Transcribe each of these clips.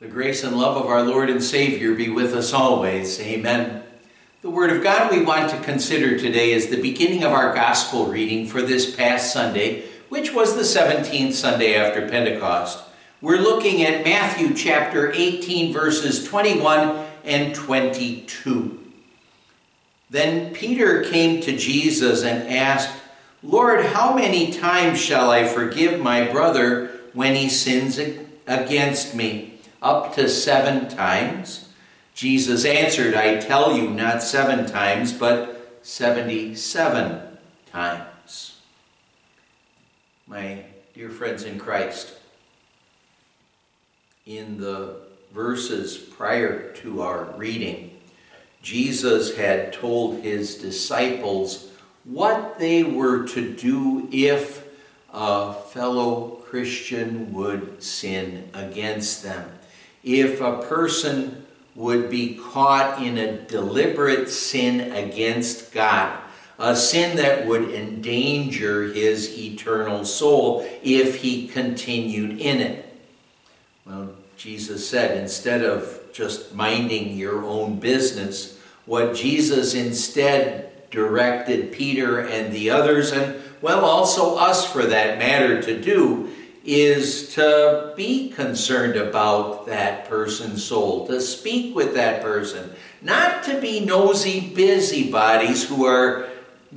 The grace and love of our Lord and Savior be with us always. Amen. The Word of God we want to consider today is the beginning of our Gospel reading for this past Sunday, which was the 17th Sunday after Pentecost. We're looking at Matthew chapter 18, verses 21 and 22. Then Peter came to Jesus and asked, Lord, how many times shall I forgive my brother when he sins against me? Up to seven times? Jesus answered, I tell you, not seven times, but 77 times. My dear friends in Christ, in the verses prior to our reading, Jesus had told his disciples what they were to do if a fellow Christian would sin against them if a person would be caught in a deliberate sin against God, a sin that would endanger his eternal soul if he continued in it. Well, Jesus said, instead of just minding your own business, what Jesus instead directed Peter and the others, and well, also us for that matter, to do is to be concerned about that person's soul, to speak with that person, not to be nosy busybodies who are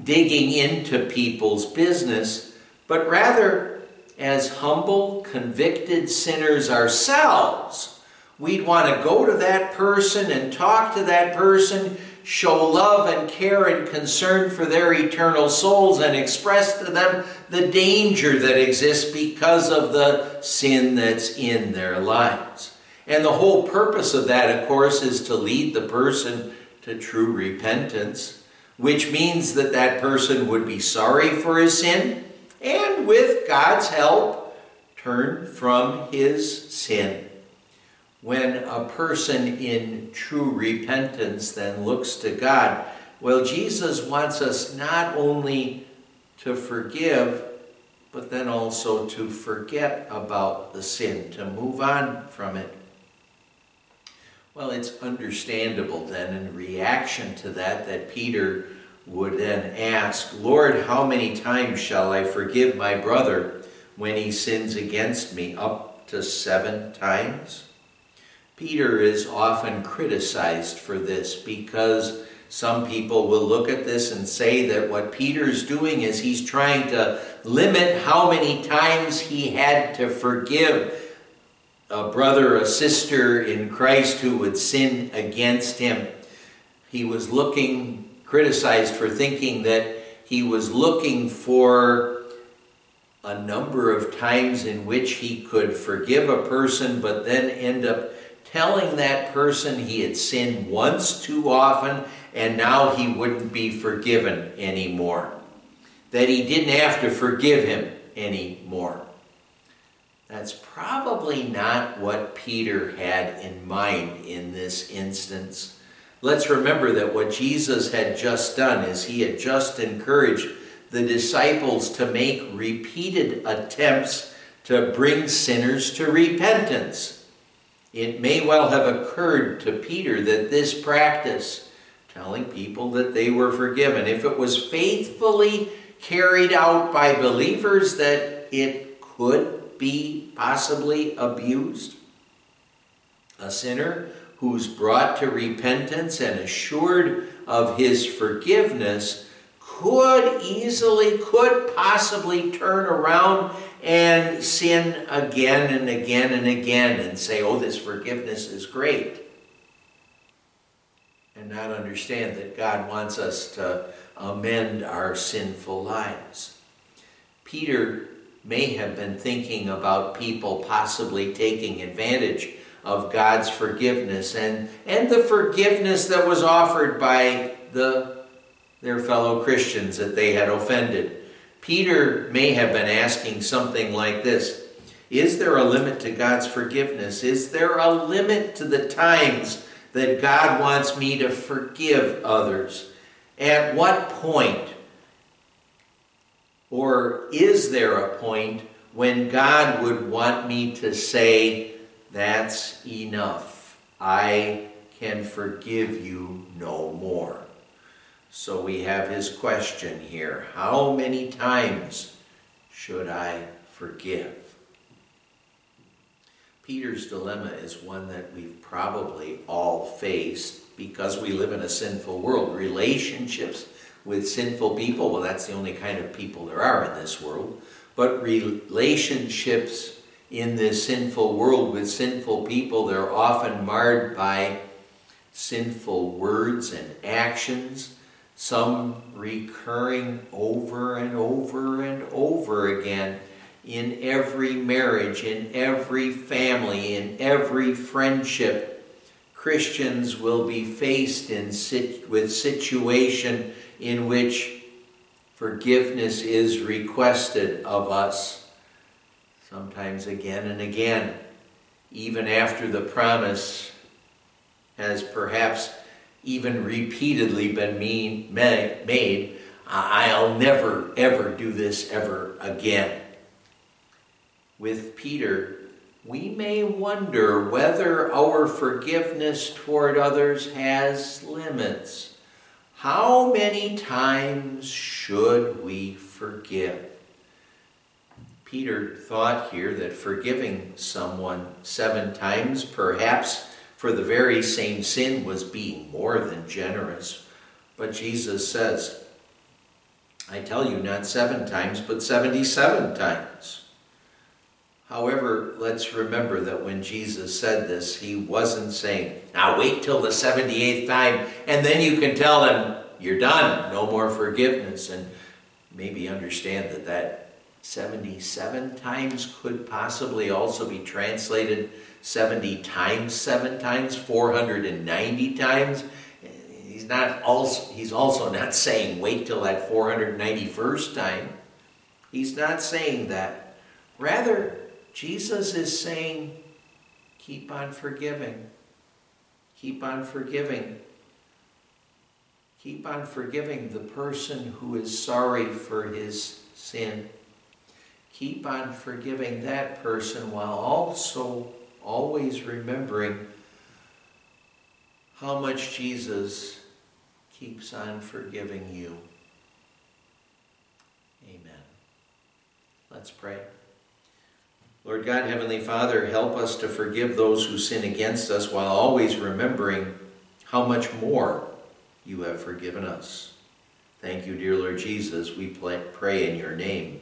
digging into people's business, but rather as humble, convicted sinners ourselves. We'd want to go to that person and talk to that person show love and care and concern for their eternal souls and express to them the danger that exists because of the sin that's in their lives. And the whole purpose of that, of course, is to lead the person to true repentance, which means that that person would be sorry for his sin and, with God's help, turn from his sin when a person in true repentance then looks to God, well, Jesus wants us not only to forgive, but then also to forget about the sin, to move on from it. Well, it's understandable then, in reaction to that, that Peter would then ask, Lord, how many times shall I forgive my brother when he sins against me? Up to seven times? Peter is often criticized for this because some people will look at this and say that what Peter's doing is he's trying to limit how many times he had to forgive a brother, a sister in Christ who would sin against him. He was looking, criticized for thinking that he was looking for a number of times in which he could forgive a person but then end up telling that person he had sinned once too often and now he wouldn't be forgiven anymore. That he didn't have to forgive him anymore. That's probably not what Peter had in mind in this instance. Let's remember that what Jesus had just done is he had just encouraged the disciples to make repeated attempts to bring sinners to repentance. It may well have occurred to Peter that this practice, telling people that they were forgiven, if it was faithfully carried out by believers, that it could be possibly abused. A sinner who's brought to repentance and assured of his forgiveness could easily, could possibly turn around and sin again and again and again and say, oh, this forgiveness is great. And not understand that God wants us to amend our sinful lives. Peter may have been thinking about people possibly taking advantage of God's forgiveness and, and the forgiveness that was offered by the, their fellow Christians that they had offended. Peter may have been asking something like this Is there a limit to God's forgiveness? Is there a limit to the times that God wants me to forgive others? At what point, or is there a point when God would want me to say, That's enough. I can forgive you no more. So we have his question here How many times should I forgive? Peter's dilemma is one that we've probably all faced because we live in a sinful world. Relationships with sinful people, well, that's the only kind of people there are in this world. But relationships in this sinful world with sinful people, they're often marred by sinful words and actions, some recurring over and over and over again in every marriage, in every family, in every friendship. Christians will be faced in sit- with situation in which forgiveness is requested of us, sometimes again and again, even after the promise has perhaps even repeatedly been mean, made, I'll never, ever do this ever again. With Peter, we may wonder whether our forgiveness toward others has limits. How many times should we forgive? Peter thought here that forgiving someone seven times, perhaps for the very same sin, was being more than generous. But Jesus says, I tell you, not seven times, but 77 times. However, let's remember that when Jesus said this, he wasn't saying, now wait till the 78th time and then you can tell them you're done, no more forgiveness. And maybe understand that that 77 times could possibly also be translated 70 times 7 times, 490 times. He's not also he's also not saying wait till that 491st time. He's not saying that. Rather, Jesus is saying, keep on forgiving. Keep on forgiving. Keep on forgiving the person who is sorry for his sin. Keep on forgiving that person while also always remembering how much Jesus keeps on forgiving you. Amen. Let's pray. Lord God, Heavenly Father, help us to forgive those who sin against us while always remembering how much more you have forgiven us. Thank you, dear Lord Jesus. We pray in your name.